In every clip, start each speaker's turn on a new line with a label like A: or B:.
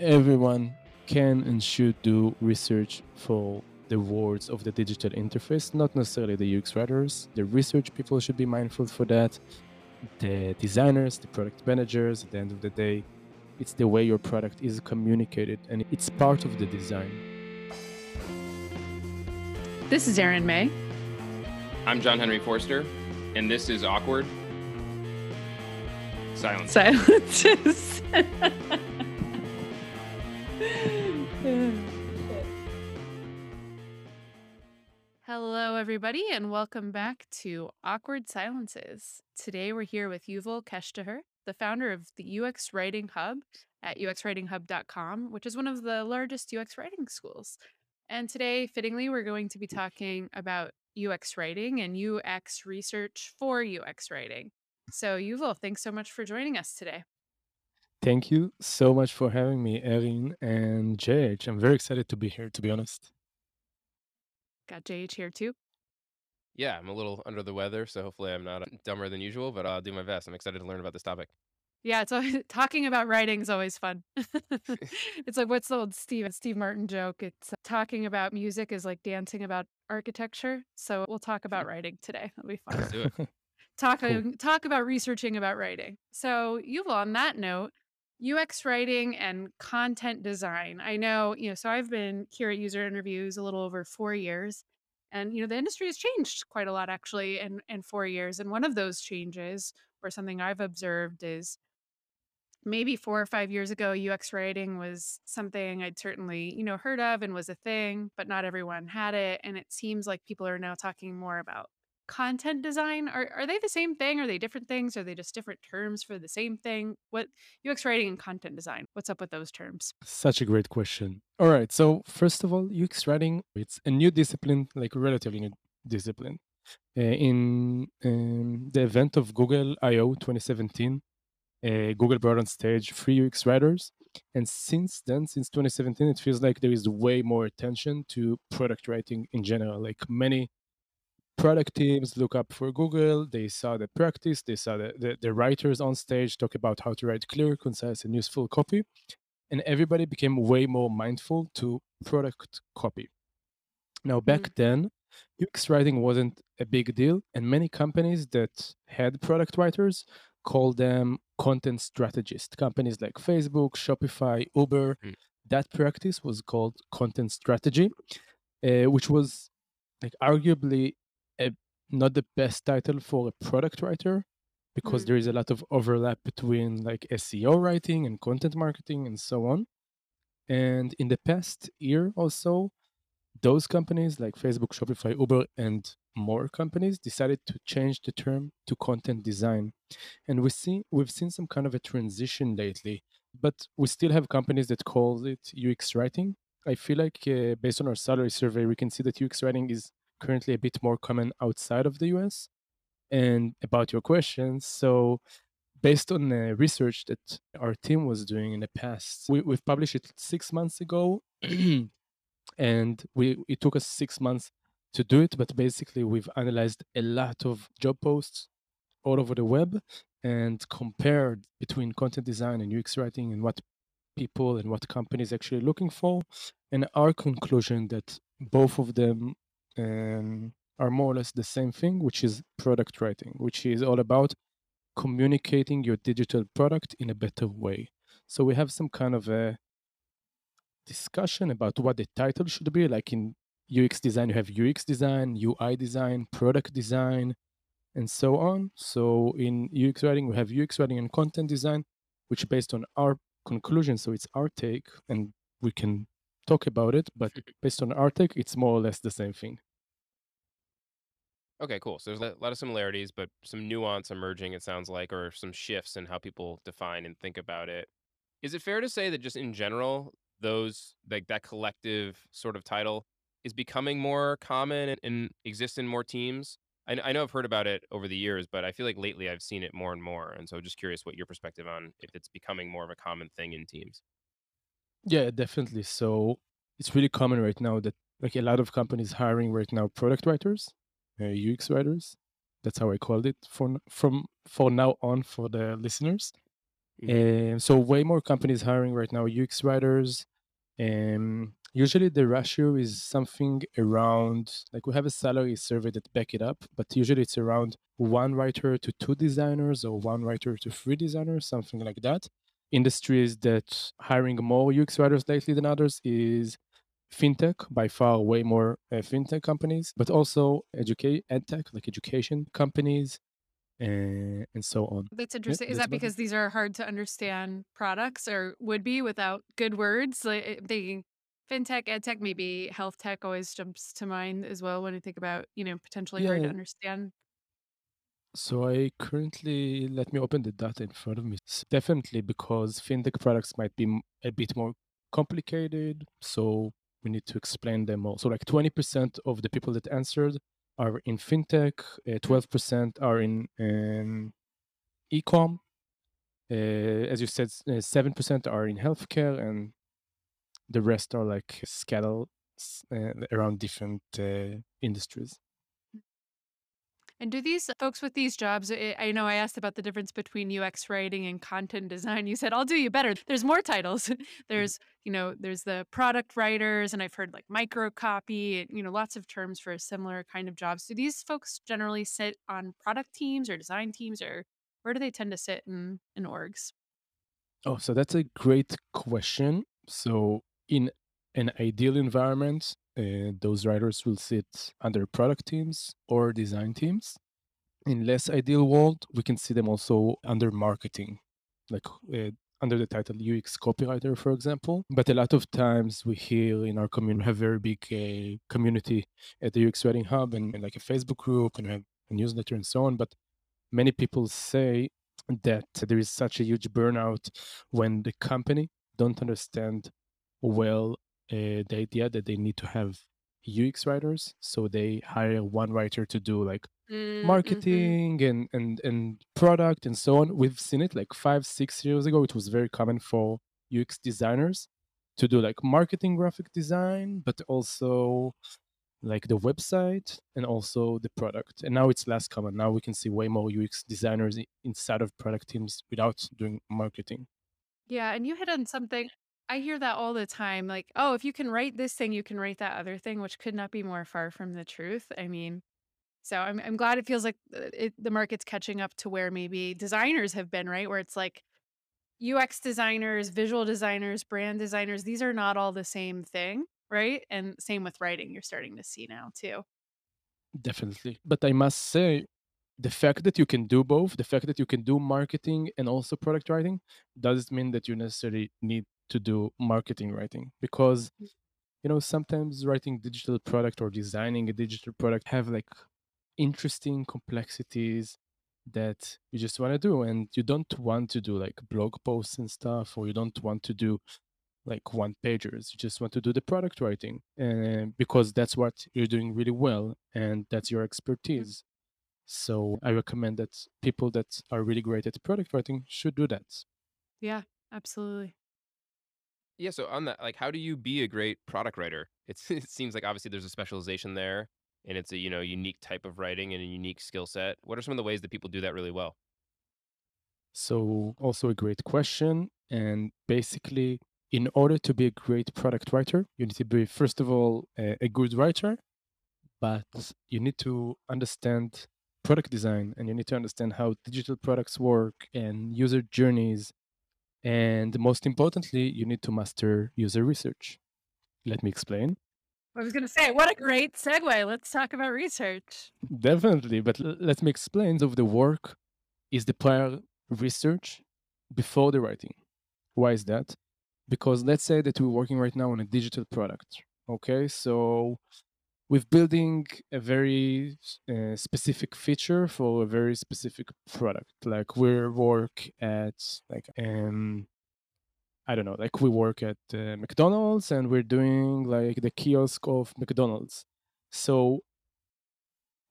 A: everyone can and should do research for the words of the digital interface, not necessarily the UX writers. The research people should be mindful for that. The designers, the product managers, at the end of the day, it's the way your product is communicated and it's part of the design.
B: This is Erin May.
C: I'm John Henry Forster, and this is Awkward Silence.
B: Silences. Hello, everybody, and welcome back to Awkward Silences. Today, we're here with Yuval Keshtcher, the founder of the UX Writing Hub at uxwritinghub.com, which is one of the largest UX writing schools. And today, fittingly, we're going to be talking about UX writing and UX research for UX writing. So, Yuval, thanks so much for joining us today.
A: Thank you so much for having me, Erin and JH. I'm very excited to be here, to be honest.
B: Got JH here too.
C: Yeah, I'm a little under the weather, so hopefully I'm not dumber than usual, but I'll do my best. I'm excited to learn about this topic.
B: Yeah, it's always, talking about writing is always fun. it's like what's the old Steve Steve Martin joke? It's uh, talking about music is like dancing about architecture. So we'll talk about writing today. That'll be fun.
C: Let's do it.
B: Talking cool. talk about researching about writing. So Yuval, on that note, UX writing and content design. I know, you know, so I've been here at user interviews a little over four years. And you know, the industry has changed quite a lot actually in, in four years. And one of those changes, or something I've observed, is maybe four or five years ago, UX writing was something I'd certainly, you know, heard of and was a thing, but not everyone had it. And it seems like people are now talking more about content design? Are are they the same thing? Are they different things? Are they just different terms for the same thing? What ux writing and content design what's up with those terms?
A: Such a great question. All right so first of all ux writing it's a new discipline like relatively new discipline. Uh, in um, the event of google io 2017 uh, google brought on stage free ux writers and since then since 2017 it feels like there is way more attention to product writing in general like many product teams look up for Google. They saw the practice. They saw the, the, the, writers on stage talk about how to write clear, concise, and useful copy. And everybody became way more mindful to product copy. Now, back mm. then, UX writing wasn't a big deal. And many companies that had product writers called them content strategists. Companies like Facebook, Shopify, Uber. Mm. That practice was called content strategy, uh, which was like arguably not the best title for a product writer because mm. there is a lot of overlap between like SEO writing and content marketing and so on. And in the past year or so, those companies like Facebook, Shopify, Uber, and more companies decided to change the term to content design. And we see we've seen some kind of a transition lately, but we still have companies that call it UX writing. I feel like uh, based on our salary survey, we can see that UX writing is currently a bit more common outside of the US. And about your questions, so based on the research that our team was doing in the past, we, we've published it six months ago, and we it took us six months to do it. But basically, we've analyzed a lot of job posts all over the web and compared between content design and UX writing and what people and what companies actually looking for. And our conclusion that both of them um, are more or less the same thing, which is product writing, which is all about communicating your digital product in a better way. So we have some kind of a discussion about what the title should be. Like in UX design, you have UX design, UI design, product design, and so on. So in UX writing, we have UX writing and content design, which based on our conclusion, so it's our take, and we can talk about it, but based on our take, it's more or less the same thing.
C: Okay, cool. So there's a lot of similarities, but some nuance emerging, it sounds like, or some shifts in how people define and think about it. Is it fair to say that just in general, those like that collective sort of title is becoming more common and, and exists in more teams? I, I know I've heard about it over the years, but I feel like lately I've seen it more and more. And so just curious what your perspective on if it's becoming more of a common thing in teams.
A: Yeah, definitely. So it's really common right now that like a lot of companies hiring right now product writers, UX writers. That's how I called it for from for now on for the listeners. Uh, so way more companies hiring right now UX writers. Um, usually the ratio is something around like we have a salary survey that back it up, but usually it's around one writer to two designers or one writer to three designers, something like that. Industries that hiring more UX writers lately than others is fintech by far way more uh, fintech companies but also educate edtech like education companies and, and so on
B: That's
A: yeah
B: interesting. Is
A: that's
B: that
A: about it
B: because these are hard to understand products or would be without good words? Like eh, thinking fintech, edtech, maybe health tech always jumps to mind as well when I think about, you know, potentially hard to understand.
A: so i currently let me open the data in front of me definitely because fintech products might be a bit more complicated so we need to explain them all so like 20% of the people that answered are in fintech uh,
B: Mm.
A: 12% are in um, e-com uh, as you said, uh, seven percent are in healthcare, and the rest are like scattered uh, around different uh, industries.
B: And do these folks with these jobs, eh, I know I asked about the difference between UX writing and content design. You said, I'll do you better. There's more titles. there's, you know, there's the product writers, and I've heard like micro copy, and, you know, lots of terms for a similar kind of jobs. Do these folks generally sit on product teams or design teams, or where do they tend to sit in, in orgs?
A: Oh, so that's a great question. So in an ideal environment, uh, those writers will sit under product teams or design teams. In less ideal world, we can see them also under marketing, like uh, under the title UX copywriter, for example. But a lot of times we hear in our community, have very big uh, community at the UX Writing Hub and, and like a Facebook group and have a newsletter and so on. But many people say that there is such a huge burnout when the company don't understand well uh, the idea that they need to have UX writers, so they hire one writer to do like
B: Mm-hmm.
A: marketing and and and product and so on. We've seen it like five six years ago. It was very common for UX designers to do like marketing graphic design, but also like the website and also the product. And now it's less common. Now we can see way more UX designers inside of product teams without doing marketing.
B: Yeah, and you hit on something. I hear that all the time. Like, oh, if you can write this thing, you can write that other thing, which could not be more far from the truth. I mean, so I'm I'm glad it feels like uh, it, the market's catching up to where maybe designers have been, right? Where it's like UX designers, visual designers, brand designers, these are not all the same thing, right? And same with writing, you're starting to see now too.
A: Definitely. But I must say, the fact that you can do both, the fact that you can do marketing and also product writing, doesn't mean that you necessarily need to do marketing writing because you know sometimes writing digital product or designing a digital product have like interesting complexities that you just want to do and you don't want to do like blog posts and stuff or you don't want to do like one pagers you just want to do the product writing and because that's what you're doing really well and that's your
B: Mm.
A: expertise so i recommend that people that are really great at product writing should do that
B: Yeah, absolutely.
C: Yeah, so on that, like, how do you be a great product writer? It's it seems like obviously there's a specialization there, and it's a you know unique type of writing and a unique skill set. What are some of the ways that people do that really well?
A: so also a great question and basically in order to be a great product writer you need to be first of all a, a good writer but oh. you need to understand product design and you need to understand how digital products work and user journeys and most importantly you need to master user research. Let me explain.
B: I was going to say, what a great segue. Let's talk about research.
A: definitely but l- let me explain. So the work is the prior research before the writing. Why is that? Because let's say that we're working right now on a digital product okay? So we're building a very uh, specific feature for a very specific product. Like we work at like um i don't know like we work at uh, mcdonald's and we're doing like the kiosk of mcdonald's. So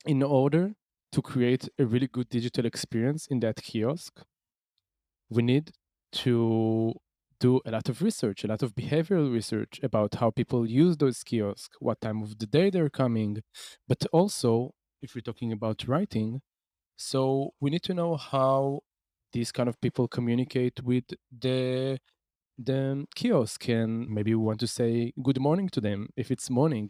A: in order to create a really good digital experience in that kiosk we need to do a lot of research, a lot of behavioral research about how people use those kiosks, what time of the day they're coming. But also, if we're talking about writing, so we need to know how these kind of people communicate with the the kiosk and maybe we want to say good morning to them if it's morning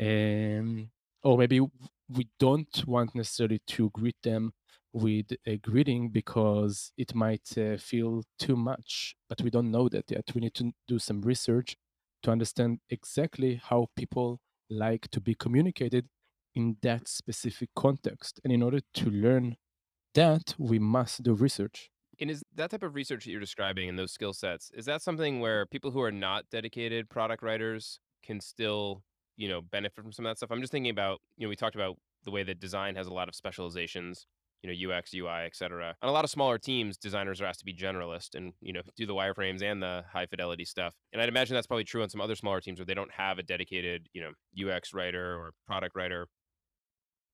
A: um, or maybe we don't want necessarily to greet them with a greeting because it might uh, feel too much but we don't know that yet. We need to do some research to understand exactly how people like to be communicated in that specific context. And in order to learn that we must do research.
C: And is that type of research that you're describing and those skill sets, is that something where people who are not dedicated product writers can still, you know, benefit from some of that stuff? I'm just thinking about, you know, we talked about the way that design has a lot of specializations, you know, UX, UI, et cetera. On a lot of smaller teams, designers are asked to be generalist and, you know, do the wireframes and the high fidelity stuff. And I'd imagine that's probably true on some other smaller teams where they don't have a dedicated, you know, UX writer or product writer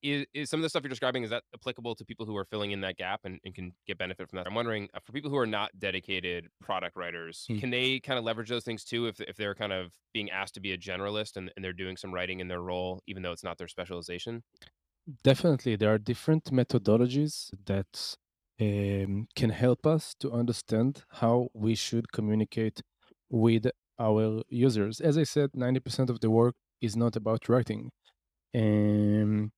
C: is, is some of the stuff you're describing is that applicable to people who are filling in that gap and, and can get benefit from that i'm wondering uh, for people who are not dedicated product writers
A: Hmm.
C: can they kind of leverage those things too if, if they're kind of being asked to be a generalist and, and they're doing some writing in their role even though it's not their specialization
A: Definitely, there are different methodologies that um, can help us to understand how we should communicate with our users. As I said, 90% of the work is not about writing. Um,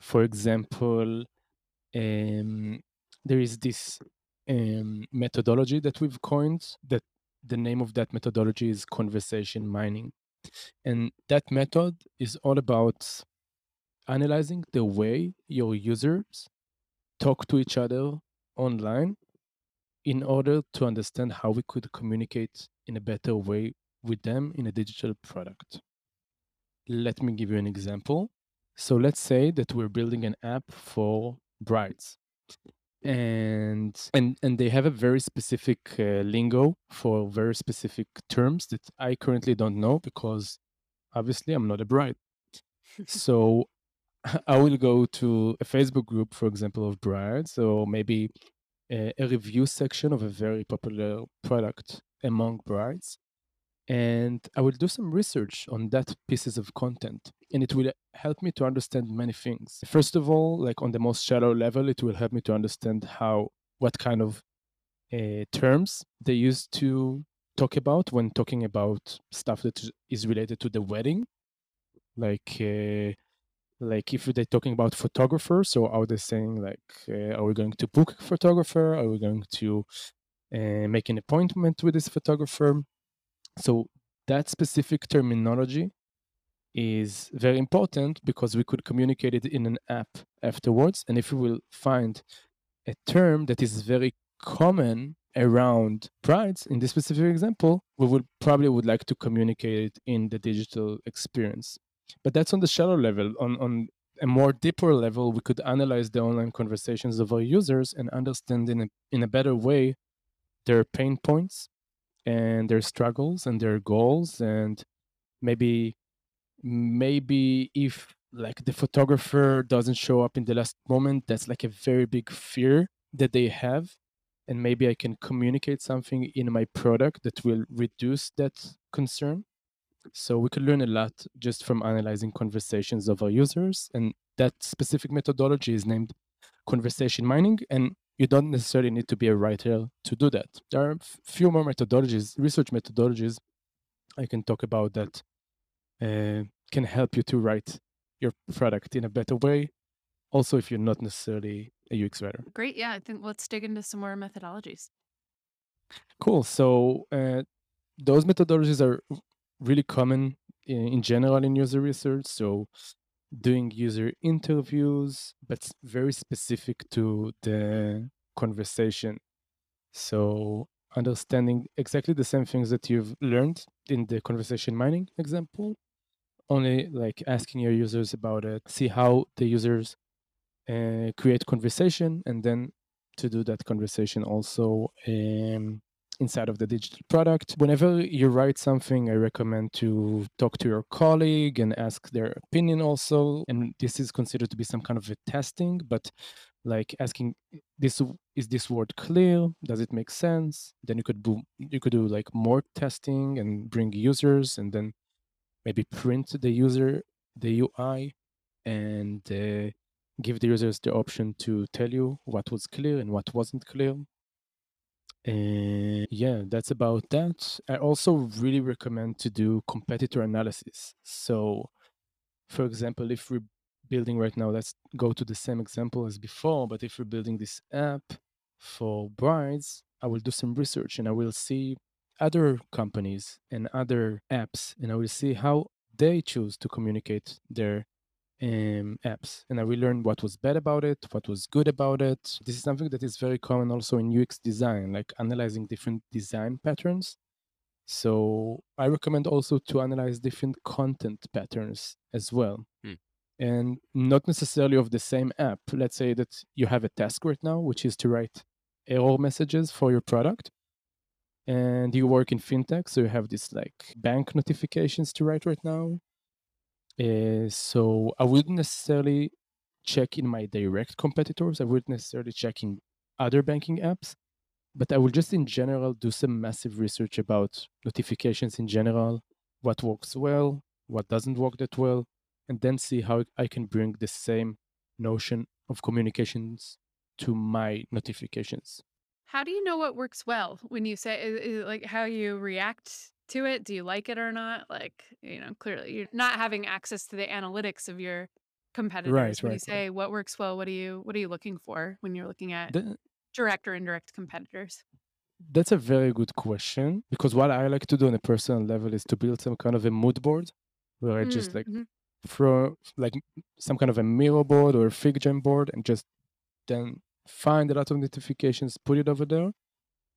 A: for example, um, there is this um, methodology that we've coined that the name of that methodology is conversation mining. And that method is all about analyzing the way your users talk to each other online in order to understand how we could communicate in a better way with them in a digital product. Let me give you an example. So let's say that we're building an app for brides and and and they have a very specific uh, lingo for very specific terms that I currently don't know because obviously I'm not a bride. so I will go to a Facebook group, for example, of brides, or maybe a, a review section of a very popular product among brides. And I will do some research on that pieces of content. And it will help me to understand many things. First of all, like on the most shallow level, it will help me to understand how, what kind of uh, terms they use to talk about when talking about stuff that is related to the wedding. Like, uh, like if they're talking about photographers so are they saying like uh, are we going to book a photographer? Are we going to uh, make an appointment with this photographer? So that specific terminology is very important because we could communicate it in an app afterwards. And if we will find a term that is very common around prides in this specific example we would probably would like to communicate it in the digital experience but that's on the shallow level on on a more deeper level we could analyze the online conversations of our users and understand in a, in a better way their pain points and their struggles and their goals and maybe maybe if like the photographer doesn't show up in the last moment that's like a very big fear that they have. And maybe i can communicate something in my product that will reduce that concern so we could learn a lot just from analyzing conversations of our users. And that specific methodology is named conversation mining. And you don't necessarily need to be a writer to do that. There are a few more methodologies, research methodologies I can talk about that uh, can help you to write your product in a better way. Also, if you're not necessarily a UX writer.
B: Great. Yeah. I think let's dig into some more methodologies.
A: Cool. So uh, those methodologies are really common in, in general in user research. So doing user interviews, but very specific to the conversation. So understanding exactly the same things that you've learned in the conversation mining example, only like asking your users about it, see how the users uh, create conversation, and then to do that conversation also um, inside of the digital product. Whenever you write something, I recommend to talk to your colleague and ask their opinion also. And this is considered to be some kind of a testing, but like asking this is this word clear? Does it make sense? Then you could do you could do like more testing and bring users and then maybe print the user the UI and uh, give the users the option to tell you what was clear and what wasn't clear And yeah, that's about that. I also really recommend to do competitor analysis. So, for example, if we're building right now, let's go to the same example as before, but if we're building this app for brides, I will do some research and I will see other companies and other apps and I will see how they choose to communicate their um, apps and I will learn what was bad about it, what was good about it. This is something that is very common also in UX design, like analyzing different design patterns. So I recommend also to analyze different content patterns as well.
C: Hmm.
A: And not necessarily of the same app. Let's say that you have a task right now, which is to write error messages for your product. And you work in fintech, so you have this like bank notifications to write right now uh, so I wouldn't necessarily check in my direct competitors. I wouldn't necessarily check in other banking apps, but I will just in general do some massive research about notifications in general, what works well, what doesn't work that well, and then see how I can bring the same notion of communications to my notifications.
B: How do you know what works well when you say is, like how you react to it? Do you like it or not? Like, you know, clearly you're not having access to the analytics of your competitors.
A: Right,
B: When you
A: right, right.
B: say what works well, what are you what are you looking for when you're looking at
A: Th-
B: direct or indirect competitors?
A: that's a very good question because what I like to do on a personal level is to build some kind of a mood board where I just
B: Mm,
A: like
B: mhm.
A: throw like some kind of a Miro board or a FigJam board and just then find a lot of notifications, put it over there,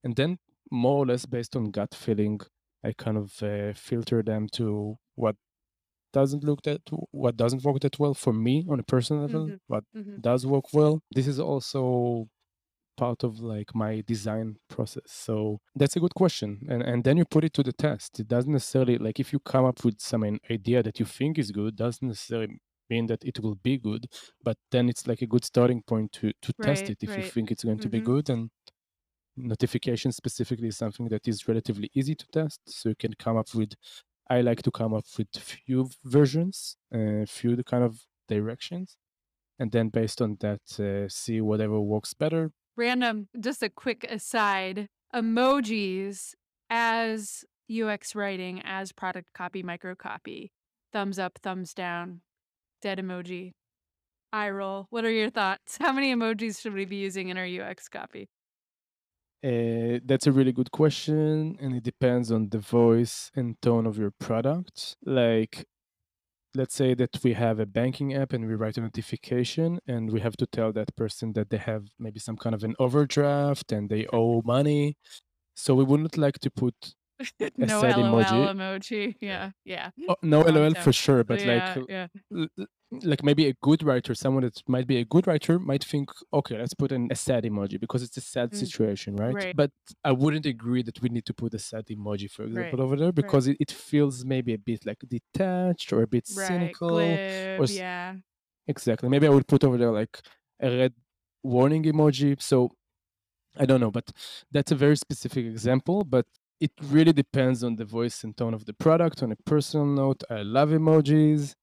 A: and then more or less based on gut feeling, I kind of uh, filter them to what doesn't look that what doesn't work that well for me on a personal level,
B: Mhm.
A: what
B: Mhm.
A: does work well. This is also part of like my design process. So that's a good question. And and then you put it to the test. It doesn't necessarily like if you come up with some an idea that you think is good, doesn't necessarily mean that it will be good. But then it's like a good starting point to to test it if you think it's going to be
B: Mhm.
A: good. And notification specifically is something that is relatively easy to test. So you can come up with I like to come up with few versions, a few kind of directions. And then based on that, uh, see whatever works better
B: Random, just a quick aside. Emojis as UX writing, as product copy, micro copy. Thumbs up, thumbs down, dead emoji, eye roll. What are your thoughts? How many emojis should we be using in our UX copy?
A: Uh, that's a really good question, and it depends on the voice and tone of your product. Like, let's say that we have a banking app and we write a notification, and we have to tell that person that they have maybe some kind of an overdraft and they owe money. So we wouldn't like to put a
B: no
A: sad
B: LOL
A: emoji.
B: emoji. Yeah, yeah.
A: Oh, no LOL for sure, but like
B: Yeah, yeah.
A: l- l- like maybe a good writer, someone that might be a good writer might think, okay, let's put in a sad emoji because it's a sad
B: Mm,
A: situation, right?
B: right,
A: But I wouldn't agree that we need to put a sad emoji, for example,
B: right,
A: over there
B: right,
A: because it, it feels maybe a bit like detached or a bit
B: right.
A: cynical or
B: Glib,
A: s-
B: yeah.
A: exactly. Maybe I would put over there like a red warning emoji. So I don't know, but that's a very specific example. But it really depends on the voice and tone of the product. On a personal note, I love emojis.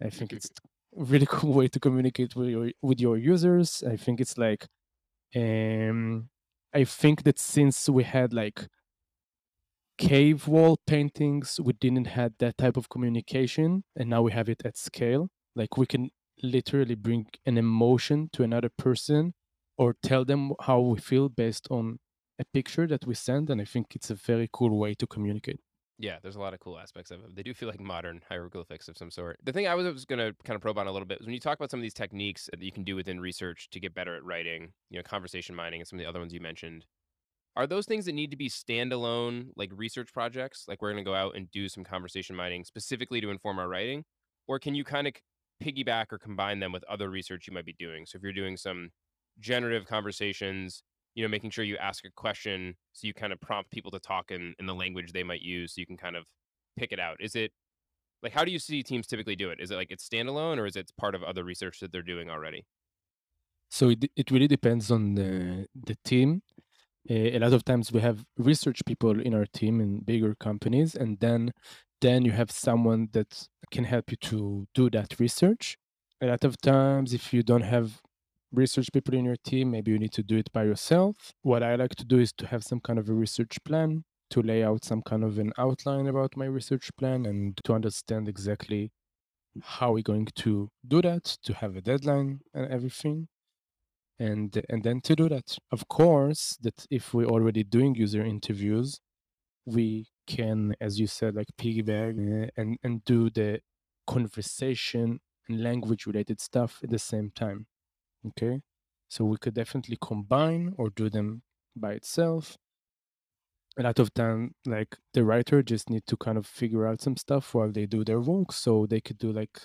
A: I think it's a really cool way to communicate with your with your users. I think it's like um I think that since we had like cave wall paintings, we didn't had that type of communication and now we have it at scale. Like we can literally bring an emotion to another person or tell them how we feel based on a picture that we send and I think it's a very cool way to communicate.
C: Yeah, there's a lot of cool aspects of them. They do feel like modern hieroglyphics of some sort. The thing I was, was going to kind of probe on a little bit is when you talk about some of these techniques that you can do within research to get better at writing, you know, conversation mining and some of the other ones you mentioned. Are those things that need to be standalone, like research projects? Like we're going to go out and do some conversation mining specifically to inform our writing? Or can you kind of piggyback or combine them with other research you might be doing? So if you're doing some generative conversations, you know, making sure you ask a question so you kind of prompt people to talk in, in the language they might use so you can kind of pick it out. Is it like how do you see teams typically do it? Is it like it's standalone or is it part of other research that they're doing already?
A: So it, it really depends on the, the team. Uh, a lot of times we have research people in our team in bigger companies, and then then you have someone that can help you to do that research. A lot of times, if you don't have research people in your team. Maybe you need to do it by yourself. What I like to do is to have some kind of a research plan, to lay out some kind of an outline about my research plan and to understand exactly how we're going to do that, to have a deadline and everything. And, and then to do that. Of course, that if we're already doing user interviews, we can, as you said, like piggyback uh, and, and do the conversation and language related stuff at the same time. Okay. So we could definitely combine or do them by itself. A lot of time, like the writer just need to kind of figure out some stuff while they do their work. So they could do like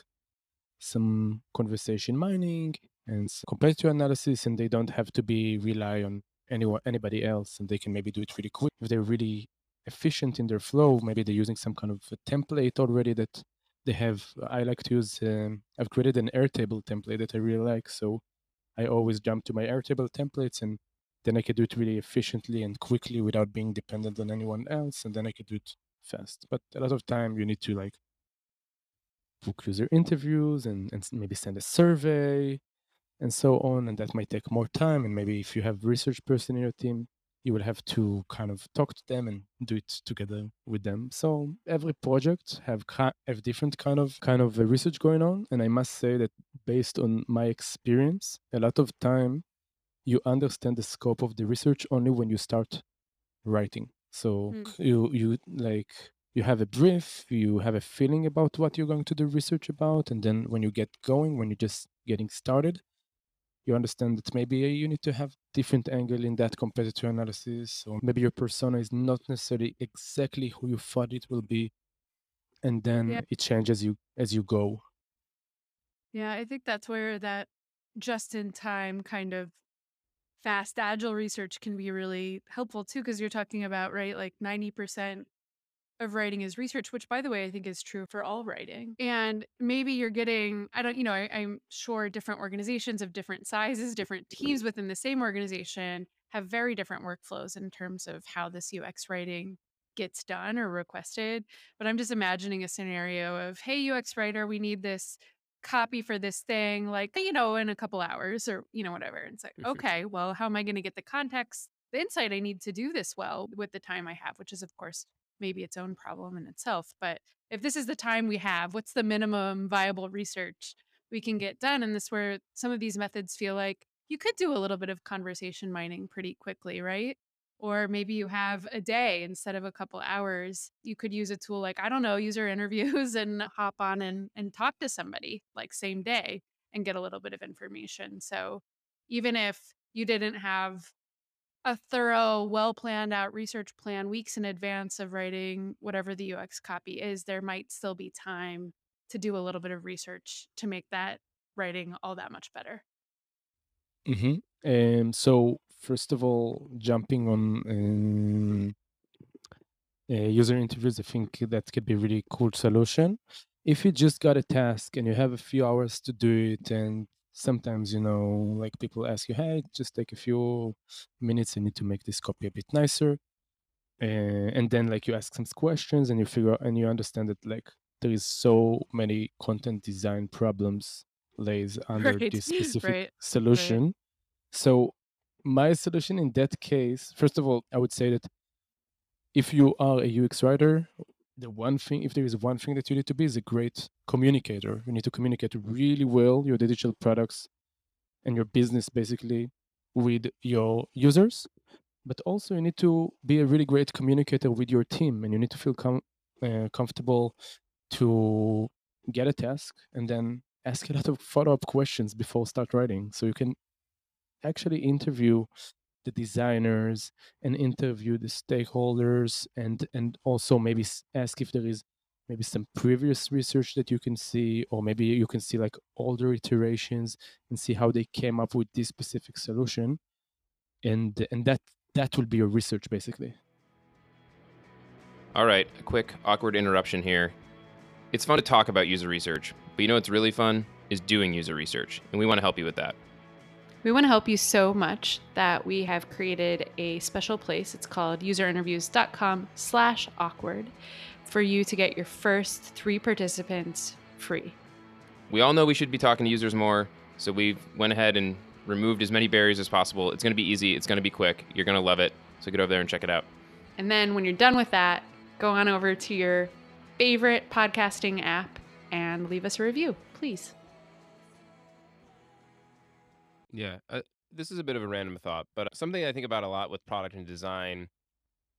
A: some conversation mining and competitor analysis, and they don't have to be rely on anyone anybody else, and they can maybe do it really quick if they're really efficient in their flow. Maybe they're using some kind of a template already that they have. I like to use. Um, I've created an Airtable template that I really like, so I always jump to my Airtable templates, and then I could do it really efficiently and quickly without being dependent on anyone else, and then I could do it fast. But a lot of time you need to like book user interviews and, and maybe send a survey and so on and that might take more time and maybe if you have research person in your team you will have to kind of talk to them and do it together with them so every project have have different kind of kind of research going on and i must say that based on my experience a lot of time you understand the scope of the research only when you start writing so mm. you you like you have a brief you have a feeling about what you're going to do research about and then when you get going when you're just getting started you understand that maybe you need to have different angle in that competitor analysis or maybe your persona is not necessarily exactly who you thought it will be and then yeah. it changes you as you go
B: yeah i think that's where that just in time kind of fast agile research can be really helpful too because you're talking about right like 90% of writing is research, which by the way, I think is true for all writing. And maybe you're getting, I don't, you know, I, I'm sure different organizations of different sizes, different teams within the same organization have very different workflows in terms of how this UX writing gets done or requested. But I'm just imagining a scenario of, hey, UX writer, we need this copy for this thing, like, you know, in a couple hours or, you know, whatever. And it's like, mm-hmm. okay, well, how am I going to get the context, the insight I need to do this well with the time I have, which is, of course, maybe its own problem in itself. But if this is the time we have, what's the minimum viable research we can get done? And this where some of these methods feel like you could do a little bit of conversation mining pretty quickly, right? Or maybe you have a day instead of a couple hours. You could use a tool like, I don't know, user interviews and hop on and, and talk to somebody like same day and get a little bit of information. So even if you didn't have a thorough, well planned out research plan weeks in advance of writing whatever the UX copy is, there might still be time to do a little bit of research to make that writing all that much better.
A: Mm-hmm. Um, so, first of all, jumping on um, uh, user interviews, I think that could be a really cool solution. If you just got a task and you have a few hours to do it and sometimes you know like people ask you hey just take a few minutes i need to make this copy a bit nicer uh, and then like you ask some questions and you figure out and you understand that like there is so many content design problems lays under right. this specific right. solution right. so my solution in that case first of all i would say that if you are a ux writer the one thing if there is one thing that you need to be is a great communicator. You need to communicate really well your digital products and your business basically with your users but also you need to be a really great communicator with your team and you need to feel com- uh, comfortable to get a task and then ask a lot of follow-up questions before start writing. So you can actually interview the designers and interview the stakeholders and and also maybe ask if there is maybe some previous research that you can see or maybe you can see like older iterations and see how they came up with this specific solution. And and that that will be your research basically.
C: All right a quick awkward interruption here. It's fun to talk about user research but you know what's really fun? Is doing user research and we want to help you with that
B: we want to help you so much that we have created a special place. It's called userinterviews.com slash awkward for you to get your first three participants free.
C: We all know we should be talking to users more, so we went ahead and removed as many barriers as possible. It's going to be easy. It's going to be quick. You're going to love it. So get over there and check it out.
B: And then when you're done with that, go on over to your favorite podcasting app and leave us a review, please.
C: Yeah. Uh, this is a bit of a random thought, but something I think about a lot with product and design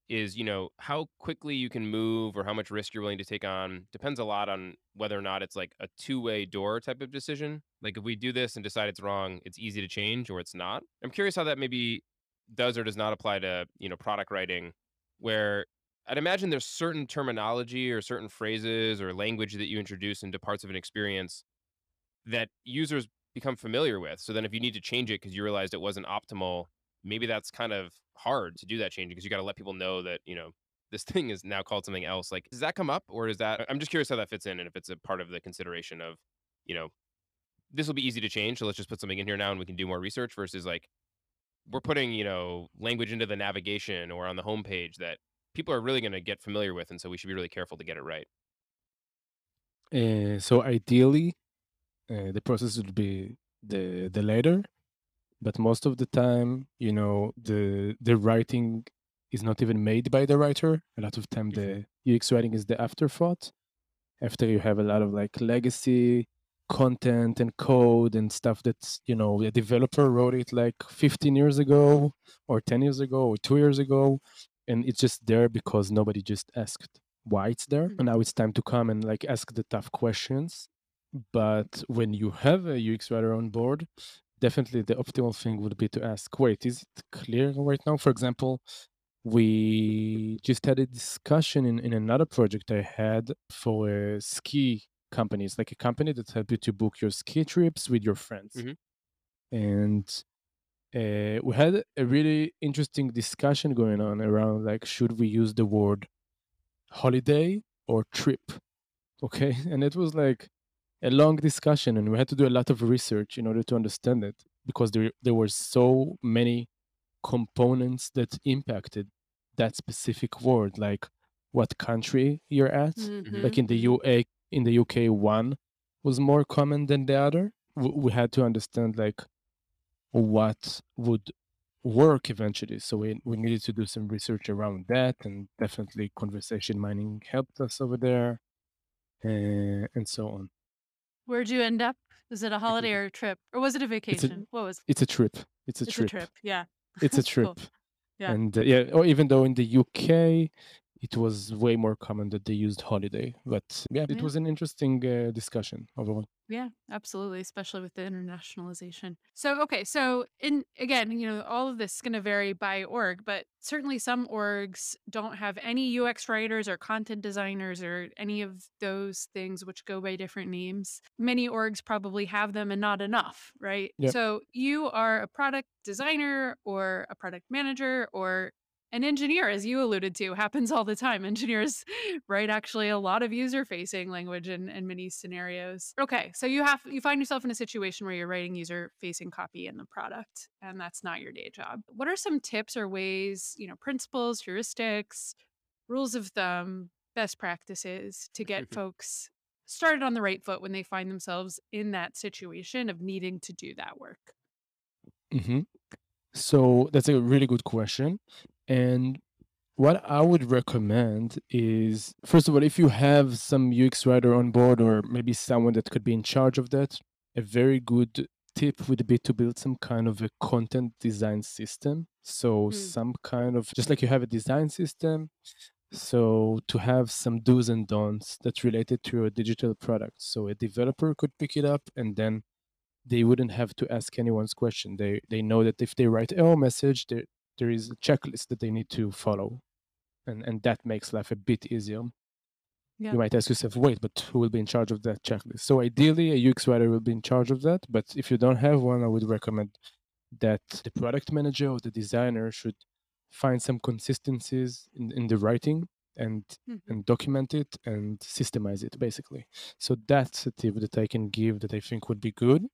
C: is, you know, how quickly you can move or how much risk you're willing to take on depends a lot on whether or not it's like a two-way door type of decision. Like if we do this and decide it's wrong, it's easy to change or it's not. I'm curious how that maybe does or does not apply to, you know, product writing where I'd imagine there's certain terminology or certain phrases or language that you introduce into parts of an experience that users become familiar with. So then if you need to change it because you realized it wasn't optimal, maybe that's kind of hard to do that change because you got to let people know that, you know, this thing is now called something else. Like, does that come up or is that, I'm just curious how that fits in and if it's a part of the consideration of, you know, this will be easy to change. So let's just put something in here now and we can do more research versus like, we're putting, you know, language into the navigation or on the homepage that people are really going to get familiar with. And so we should be really careful to get it right.
A: Uh, so ideally, uh, the process would be the the later, but most of the time, you know, the the writing is not even made by the writer. A lot of time, the UX writing is the afterthought. After you have a lot of like legacy content and code and stuff that's you know the developer wrote it like 15 years ago or 10 years ago or two years ago and it's just there because nobody just asked why it's there and now it's time to come and like ask the tough questions but when you have a ux writer on board definitely the optimal thing would be to ask wait is it clear right now? For example we just had a discussion in, in another project i had for a ski company. It's like a company that help you to book your ski trips with your friends.
C: Mhm.
A: and uh, we had a really interesting discussion going on around like should we use the word holiday or trip? Okay? And it was like a long discussion and we had to do a lot of research in order to understand it because there there were so many components that impacted that specific word like what country you're at.
B: Mhm,
A: like in the ua in the uk one was more common than the other. We had to understand like what would work eventually. So we, we needed to do some research around that and definitely conversation mining helped us over there uh, and so on
B: Where'd you end up? Was it a holiday or a trip? Or was it a vacation? what was It?
A: it's a trip it's a
B: it's
A: trip
B: a trip? Yeah.
A: it's a
B: Cool.
A: trip
B: Yeah.
A: and uh, yeah or even though in the uk it was way more common that they used holiday but yeah it
B: Yeah.
A: was an interesting uh, discussion overall
B: Yeah, absolutely, especially with the internationalization. So, okay, so in again, you know, all of this is going to vary by org, but certainly some orgs don't have any UX writers or content designers or any of those things which go by different names. Many orgs probably have them and not enough, right?
A: Yep.
B: So, you are a product designer or a product manager or an engineer, as you alluded to, happens all the time. Engineers write actually a lot of user-facing language in, in many scenarios. Okay, so you have you find yourself in a situation where you're writing user-facing copy in the product, and that's not your day job. What are some tips or ways, you know, principles, heuristics, rules of thumb, best practices to get folks started on the right foot when they find themselves in that situation of needing to do that work?
A: hmm So that's a really good question. And what I would recommend is, first of all, if you have some UX writer on board or maybe someone that could be in charge of that, a very good tip would be to build some kind of a content design system. So
B: Hmm.
A: some kind of, just like you have a design system, so to have some do's and don'ts that's related to your digital product. So a developer could pick it up and then they wouldn't have to ask anyone's question. They they know that if they write error message, there there is a checklist that they need to follow, and and that makes life a bit easier.
B: Yeah.
A: You might ask yourself, wait, but who will be in charge of that checklist? So ideally, a UX writer will be in charge of that. But if you don't have one, I would recommend that the product manager or the designer should find some consistencies in, in the writing and
B: Mhm.
A: and document it and systemize it basically. So that's a tip that I can give that I think would be good.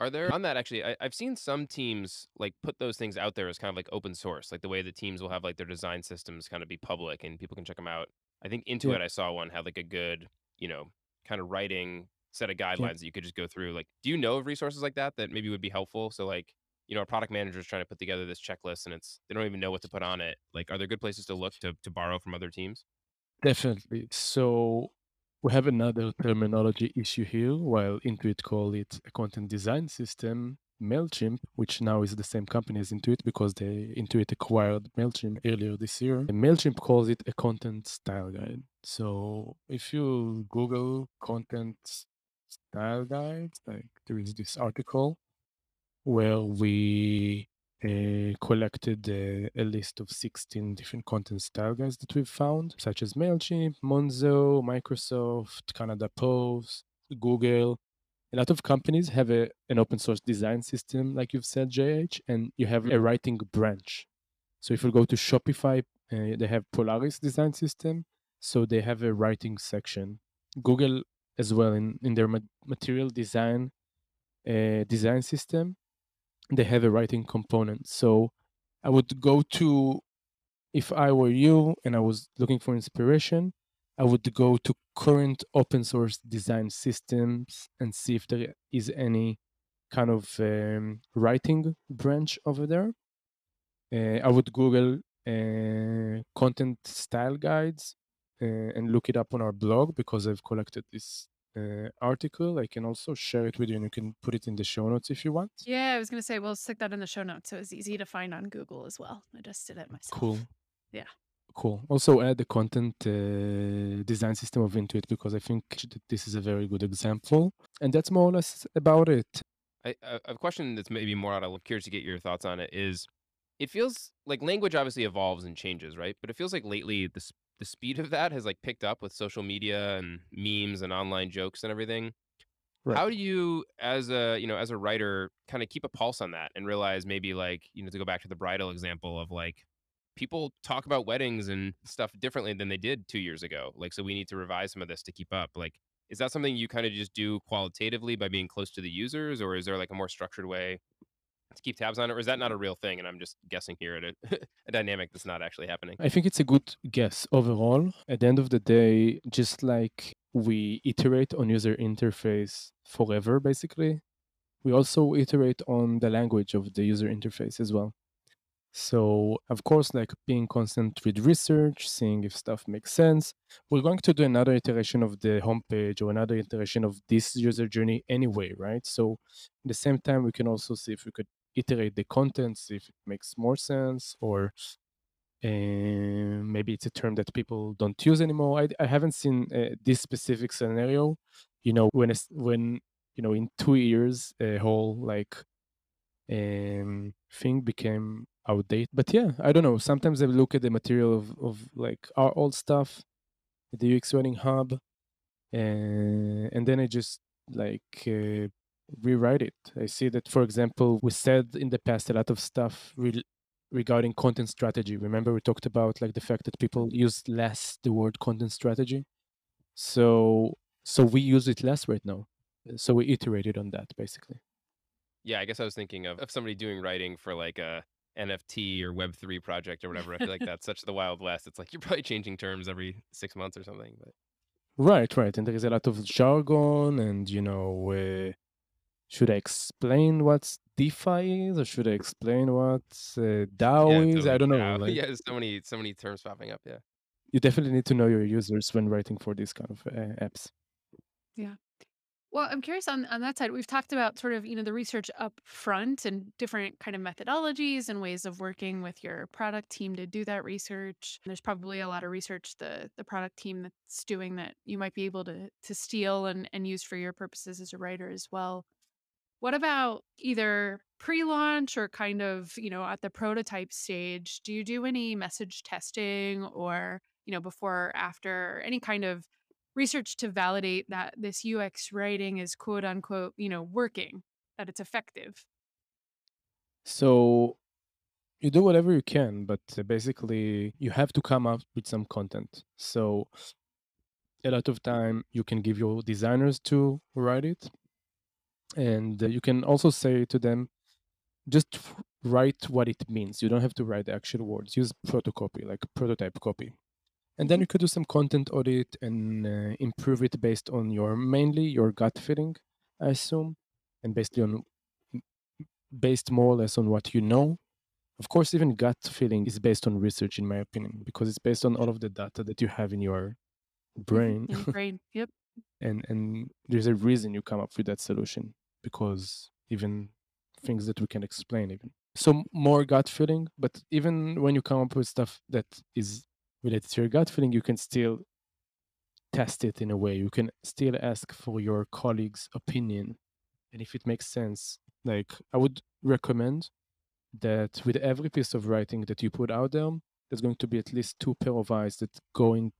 C: Are there on that actually? I, I've seen some teams like put those things out there as kind of like open source, like the way the teams will have like their design systems kind of be public and people can check them out. I think Intuit, I saw one had like a good, you know, kind of writing set of
A: Yeah.
C: guidelines that you could just go through. Like, do you know of resources like that that maybe would be helpful? So, like, you know, a product manager is trying to put together this checklist and it's they don't even know what to put on it. Like, are there good places to look to to borrow from other teams?
A: Definitely. So we have another terminology issue here. While Intuit call it a content design system, Mailchimp, which now is the same company as Intuit because they Intuit acquired Mailchimp earlier this year, Mailchimp calls it a content style guide. So if you Google content style guides, like there is this article where we collected uh, a list of 16 different content style guides that we've found, such as MailChimp, Monzo, Microsoft, Canada Post, Google. A lot of companies have a, an open source design system, like you've said, JH, and you have a writing branch. So if you go to Shopify, uh, they have Polaris design system. So they have a writing section. Google as well in, in their ma- material design uh, design system they have a writing component. So I would go to, if I were you and I was looking for inspiration, I would go to current open source design systems and see if there is any kind of um, writing branch over there. Uh, I would Google uh, content style guides uh, and look it up on our blog because I've collected this uh, article. I can also share it with you and you can put it in the show notes if you want.
B: Yeah, I was gonna say we'll stick that in the show notes so it's easy to find on Google as well. I just did it myself.
A: Cool.
B: Yeah.
A: Cool. Also add the content uh, design system of Intuit because I think this is a very good example. And that's more or less about it.
C: I, a a question that's maybe more out of curious to get your thoughts on it is it feels like language obviously evolves and changes, right? But it feels like lately the s- the speed of that has like picked up with social media and memes and online jokes and everything.
A: Right.
C: How do you as a, you know, as a writer kind of keep a pulse on that and realize maybe like, you know, to go back to the bridal example of like people talk about weddings and stuff differently than they did 2 years ago. Like so we need to revise some of this to keep up. Like is that something you kind of just do qualitatively by being close to the users or is there like a more structured way to keep tabs on it or is that not a real thing and I'm just guessing here at a, a dynamic that's not actually happening?
A: I think it's a good guess overall. At the end of the day, just like we iterate on user interface forever, basically, we also iterate on the language of the user interface as well. So, of course, like being constant with research, seeing if stuff makes sense. We're going to do another iteration of the homepage or another iteration of this user journey anyway, right? So, at the same time, we can also see if we could iterate the content, see if it makes more sense, or uh, maybe it's a term that people don't use anymore. I, I haven't seen uh, this specific scenario. You know, when it's, when you know in two years a whole like um thing became outdated. But yeah, I don't know. Sometimes I look at the material of, of like our old stuff, the UX Writing Hub, and and then I just like uh, rewrite it. I see that, for example, we said in the past a lot of stuff re- regarding content strategy. Remember, we talked about like the fact that people use less the word content strategy. So so we use it less right now. So we iterated on that basically.
C: Yeah, I guess I was thinking of, of somebody doing writing for like a NFT or Web3 project or whatever. I feel like that's such the Wild West. It's like you're probably changing terms every six months or something. But
A: Right, right. And there is a lot of jargon, and you know, uh, should I explain what DeFi is, or should I explain what uh, DAO
C: yeah,
A: is? I don't know.
C: Yeah,
A: Like,
C: yeah, there's so many so many terms popping up. Yeah.
A: you definitely need to know your users when writing for these kind of uh, apps.
B: Well, I'm curious on on that side. We've talked about sort of, you know, the research up front and different kind of methodologies and ways of working with your product team to do that research. There's probably a lot of research the the product team that's doing that you might be able to to steal and and use for your purposes as a writer as well. What about either pre-launch or kind of, you know, at the prototype stage? Do you do any message testing or, you know, before or after any kind of research to validate that this UX writing is quote unquote, you know, working, that it's effective?
A: So you do whatever you can, but uh, basically you have to come up with some content. So a lot of time you can give your designers to write it, and uh, you can also say to them, just write what it means. You don't have to write the actual words. Use protocopy, like prototype copy. And then you could do some content audit and uh, improve it based on your mainly your gut feeling i assume and based on based more or less on what you know of course even gut feeling is based on research in my opinion because it's based on all of the data that you have in your brain
B: In brain. Yep.
A: and and there's a reason you come up with that solution because even things that we can explain even so more gut feeling but even when you come up with stuff that is related to your gut feeling you can still test it in a way. You can still ask for your colleague's opinion. And if it makes sense like i would recommend that with every piece of writing that you put out there there's going to be at least two pair of eyes that going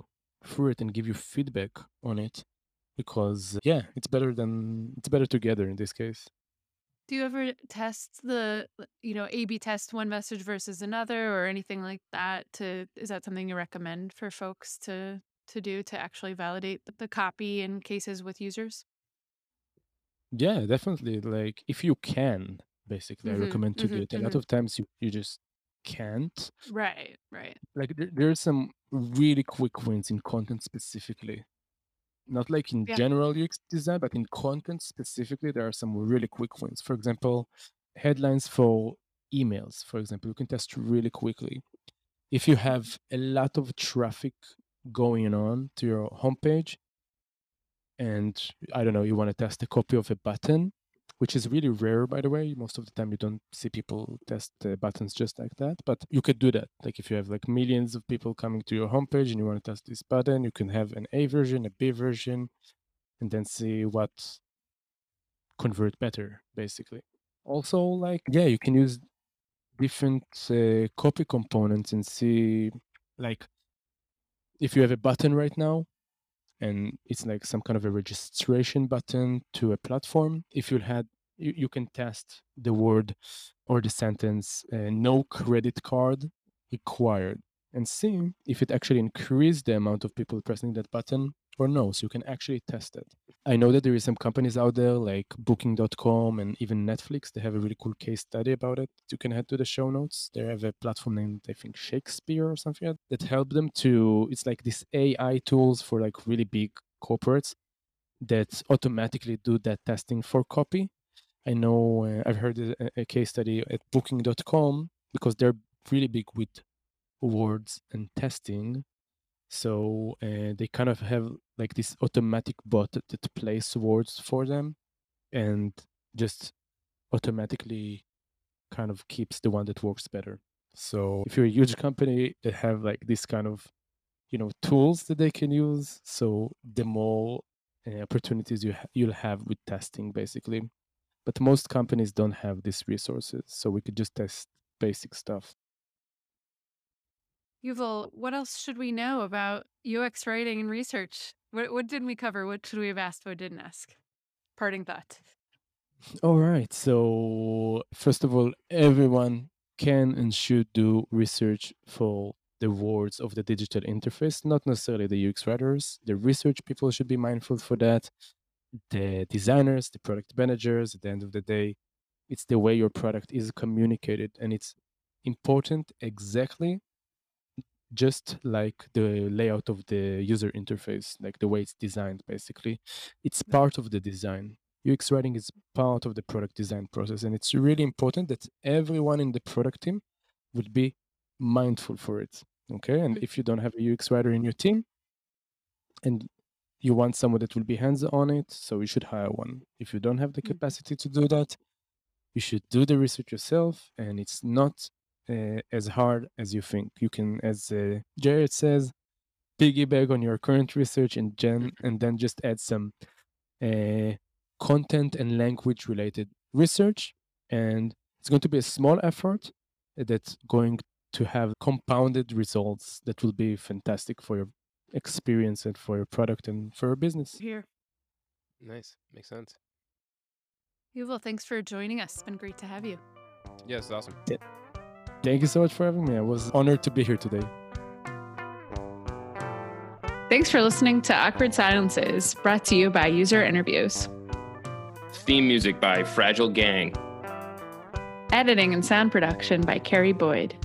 A: through it and give you feedback on it because yeah it's better than it's better together in this case
B: Do you ever test the, you know, A/B test one message versus another or anything like that to is that something you recommend for folks to to do to actually validate the, copy in cases with users?
A: yeah definitely like if you can basically i
B: Mhm.
A: recommend to do
B: Mhm.
A: it a lot
B: Mhm.
A: of times you, you just can't
B: Right, right.
A: like there, there's some really quick wins in content specifically not like in
B: Yeah.
A: general UX design, but in content specifically, there are some really quick wins. For example, headlines for emails, for example, you can test really quickly. If you have a lot of traffic going on to your homepage, and I don't know, you want to test a copy of a button, which is really rare, by the way. Most of the time, you don't see people test uh, buttons just like that, but you could do that. Like if you have like millions of people coming to your homepage and you want to test this button, you can have an A version, a B version, and then see what convert better, basically. Also, like yeah, you can use different uh, copy components and see like if you have a button right now and it's like some kind of a registration button to a platform if you had you, you can test the word or the sentence uh, no credit card required and see if it actually increased the amount of people pressing that button or no so you can actually test it. I know that there is some companies out there like booking.com and even netflix they have a really cool case study about it you can head to the show notes. They have a platform named i think shakespeare or something like that, that help them to it's like these ai tools for like really big corporates that automatically do that testing for copy i know uh, i've heard a, a case study at booking.com because they're really big with words and testing. So uh, they kind of have like this automatic bot that, plays words for them and just automatically kind of keeps the one that works better. So if you're a huge company that have like this kind of you know tools that they can use so the more uh, opportunities you ha- you'll have with testing basically but most companies don't have these resources so we could just test basic stuff
B: Yuval, what else should we know about UX writing and research? What, what didn't we cover? What should we have asked? What didn't ask? Parting thought.
A: All right. So, first of all, everyone can and should do research for the words of the digital interface, not necessarily the UX writers. The research people should be mindful for that. The designers, the product managers, at the end of the day, it's the way your product is communicated. And it's important exactly just like the layout of the user interface, like the way it's designed, basically. It's part of the design. UX writing is part of the product design process, and it's really important that everyone in the product team would be mindful for it. Okay. And mm. if you don't have a UX writer in your team and you want someone that will be hands on it, so you should hire one. If you don't have the
B: Mhm.
A: capacity to do that, you should do the research yourself, and it's not uh, as hard as you think. You can, as uh, Jared says, piggyback on your current research and gen, and then just add some uh, content and language related research, and it's going to be a small effort that's going to have compounded results that will be fantastic for your experience and for your product and for your business.
B: Here.
C: Nice. Makes sense.
B: Yuval, thanks for joining us. It's been great to have you.
C: Yeah, it's awesome.
A: Thank you so much for having me. I was honored to be here today.
B: Thanks for listening to Awkward Silences, brought to you by User Interviews.
C: Theme music by Fragile Gang.
B: Editing and sound production by Carrie Boyd.